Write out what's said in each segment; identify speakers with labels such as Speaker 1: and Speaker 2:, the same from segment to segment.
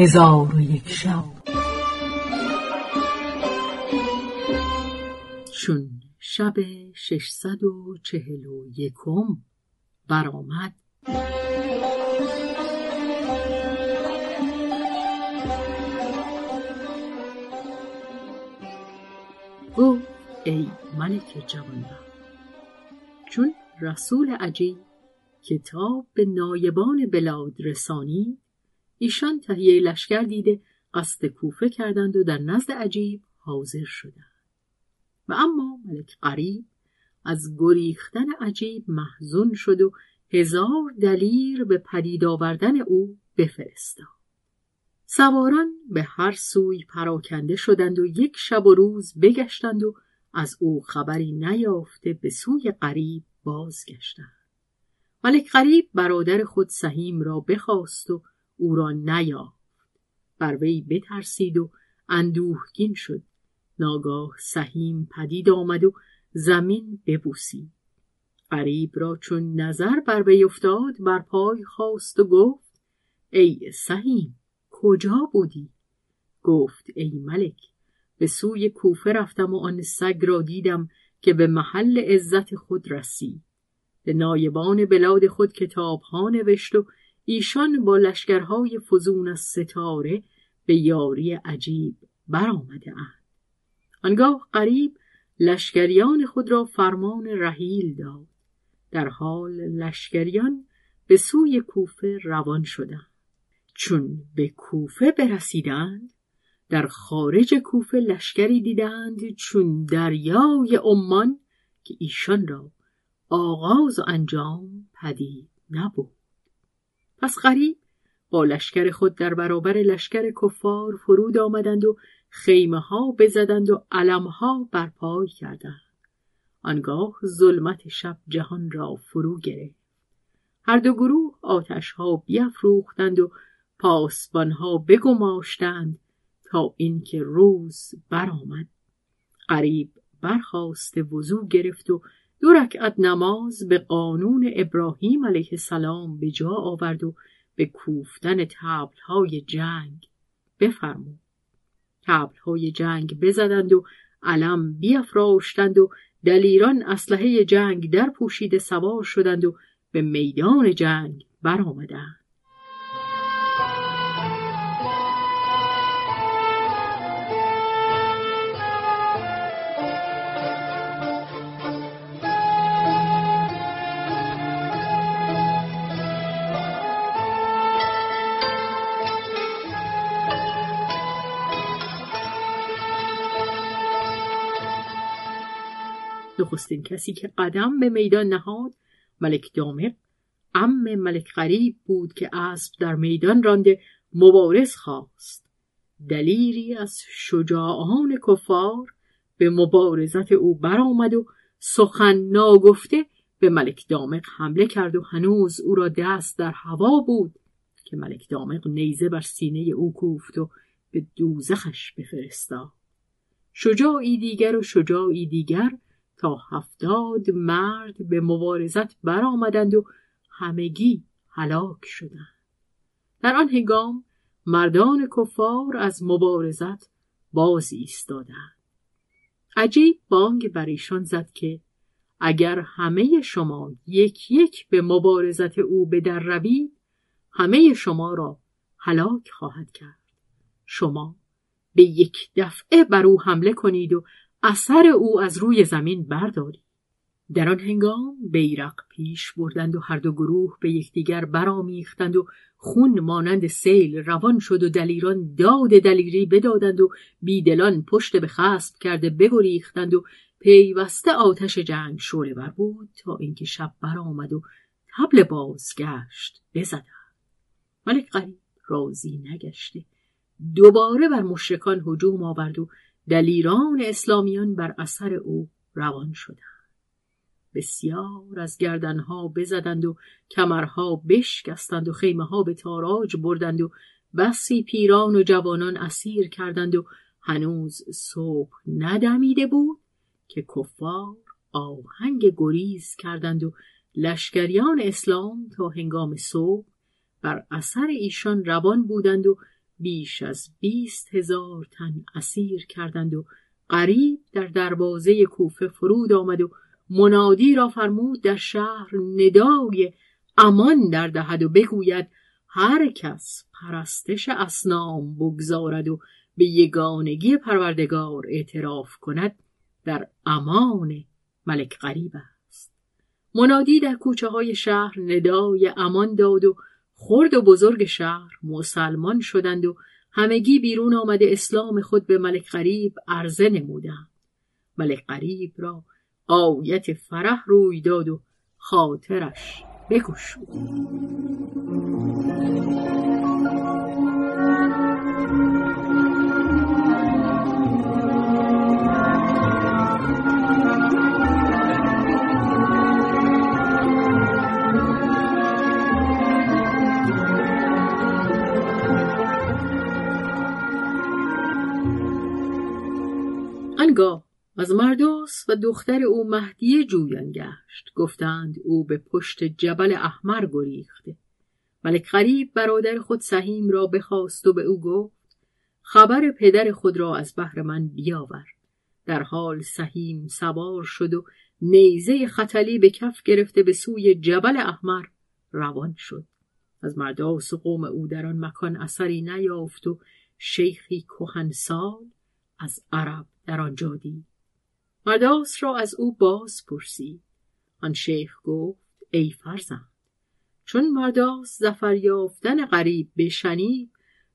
Speaker 1: هزار و یک شب.
Speaker 2: چون شب ششصد و چهل و یکم برآمد. گفت ای ملک جوانبخت چون رسول عجیب کتاب به نایبان بلاد رسانی ایشان تهیه لشکر دیده قصد کوفه کردند و در نزد عجیب حاضر شدند. و اما ملک قریب از گریختن عجیب محزون شد و هزار دلیر به پدید آوردن او بفرستاد. سواران به هر سوی پراکنده شدند و یک شب و روز بگشتند و از او خبری نیافته به سوی قریب بازگشتند. ملک قریب برادر خود سهیم را بخواست و او را نیافت. بر وی بترسید و اندوهگین شد. ناگاه سهیم پدید آمد و زمین ببوسید. قریب را چون نظر بر وی افتاد بر پای خواست و گفت ای سهیم کجا بودی؟ گفت ای ملک به سوی کوفه رفتم و آن سگ را دیدم که به محل عزت خود رسید. به نایبان بلاد خود کتابها نوشت و ایشان با لشکرهای فزون از ستاره به یاری عجیب برآمده اند. آنگاه قریب لشکریان خود را فرمان رحیل داد. در حال لشکریان به سوی کوفه روان شدند. چون به کوفه برسیدند در خارج کوفه لشکری دیدند چون دریای عمان که ایشان را آغاز و انجام پدید نبود. پس غریب با لشکر خود در برابر لشکر کفار فرود آمدند و خیمه ها بزدند و علم ها برپای کردند. آنگاه ظلمت شب جهان را فرو گرفت. هر دو گروه آتش ها بیافروختند و پاسبان ها بگماشتند تا اینکه روز برآمد. قریب برخواست وضو گرفت و دو رکعت نماز به قانون ابراهیم علیه السلام به جا آورد و به کوفتن تبلهای جنگ بفرمود. تبلهای جنگ بزدند و علم بیافراشتند و دلیران اسلحه جنگ در پوشیده سوار شدند و به میدان جنگ برآمدند. نخستین کسی که قدم به میدان نهاد ملک دامق ام ملک غریب بود که اسب در میدان رانده مبارز خواست. دلیری از شجاعان کفار به مبارزت او برآمد و سخن ناگفته به ملک دامق حمله کرد و هنوز او را دست در هوا بود که ملک دامق نیزه بر سینه او کوفت و به دوزخش بفرستاد. شجاعی دیگر و شجاعی دیگر تا هفتاد مرد به مبارزت برآمدند و همگی هلاک شدند. در آن هنگام مردان کفار از مبارزت باز ایستادند. عجیب بانگ بر ایشان زد که اگر همه شما یک یک به مبارزت او به در روید همه شما را هلاک خواهد کرد. شما به یک دفعه بر او حمله کنید و اثر او از روی زمین برداری. در آن هنگام بیرق پیش بردند و هر دو گروه به یکدیگر برآمیختند و خون مانند سیل روان شد و دلیران داد دلیری بدادند و بیدلان پشت به خسب کرده بگریختند و پیوسته آتش جنگ شعله بر بود تا اینکه شب برآمد و تبل بازگشت بزدند. ملک قریب راضی نگشته. دوباره بر مشرکان هجوم آورد و دلیران اسلامیان بر اثر او روان شدند. بسیار از گردنها بزدند و کمرها بشکستند و خیمه ها به تاراج بردند و بسی پیران و جوانان اسیر کردند و هنوز صبح ندمیده بود که کفار آهنگ گریز کردند و لشکریان اسلام تا هنگام صبح بر اثر ایشان روان بودند و بیش از بیست هزار تن اسیر کردند و قریب در دروازه کوفه فرود آمد و منادی را فرمود در شهر ندای امان در دهد و بگوید هر کس پرستش اسنام بگذارد و به یگانگی پروردگار اعتراف کند در امان ملک غریب است. منادی در کوچه های شهر ندای امان داد و خرد و بزرگ شهر مسلمان شدند و همگی بیرون آمده اسلام خود به ملک غریب عرضه نمودند. ملک غریب را آیت فرح روی داد و خاطرش بگشود. آنگاه از مرداس و دختر او مهدیه جویان گشت. گفتند او به پشت جبل احمر گریخته. ملک غریب برادر خود سهیم را بخواست و به او گفت خبر پدر خود را از بحر من بیاور. در حال سهیم سوار شد و نیزه خطلی به کف گرفته به سوی جبل احمر روان شد. از مرداس و قوم او در آن مکان اثری نیافت و شیخی کهنسال از عرب در آنجا دید. مرداس را از او باز پرسید. آن شیخ گفت ای فرزند چون مرداس زفر یافتن غریب بشنید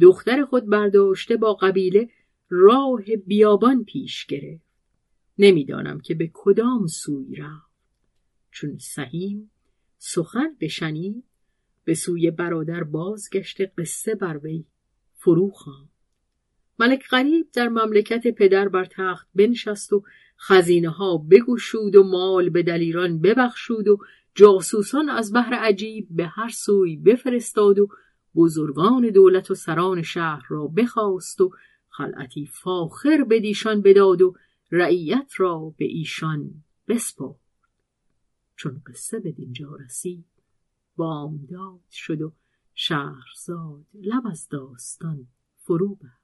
Speaker 2: دختر خود برداشته با قبیله راه بیابان پیش گرفت. نمی‌دانم که به کدام سوی رفت. چون سهیم سخن بشنید به سوی برادر بازگشته قصه بر وی فرو خواند. ملک غریب در مملکت پدر بر تخت بنشست و خزینه ها بگوشود و مال به دلیران ببخشود و جاسوسان از بحر عجیب به هر سوی بفرستاد و بزرگان دولت و سران شهر را بخواست و خلعتی فاخر به دیشان بداد و رعیت را به ایشان بسپرد. چون قصه به دینجا رسید بامداد شد و شهرزاد لب از داستان فرو بست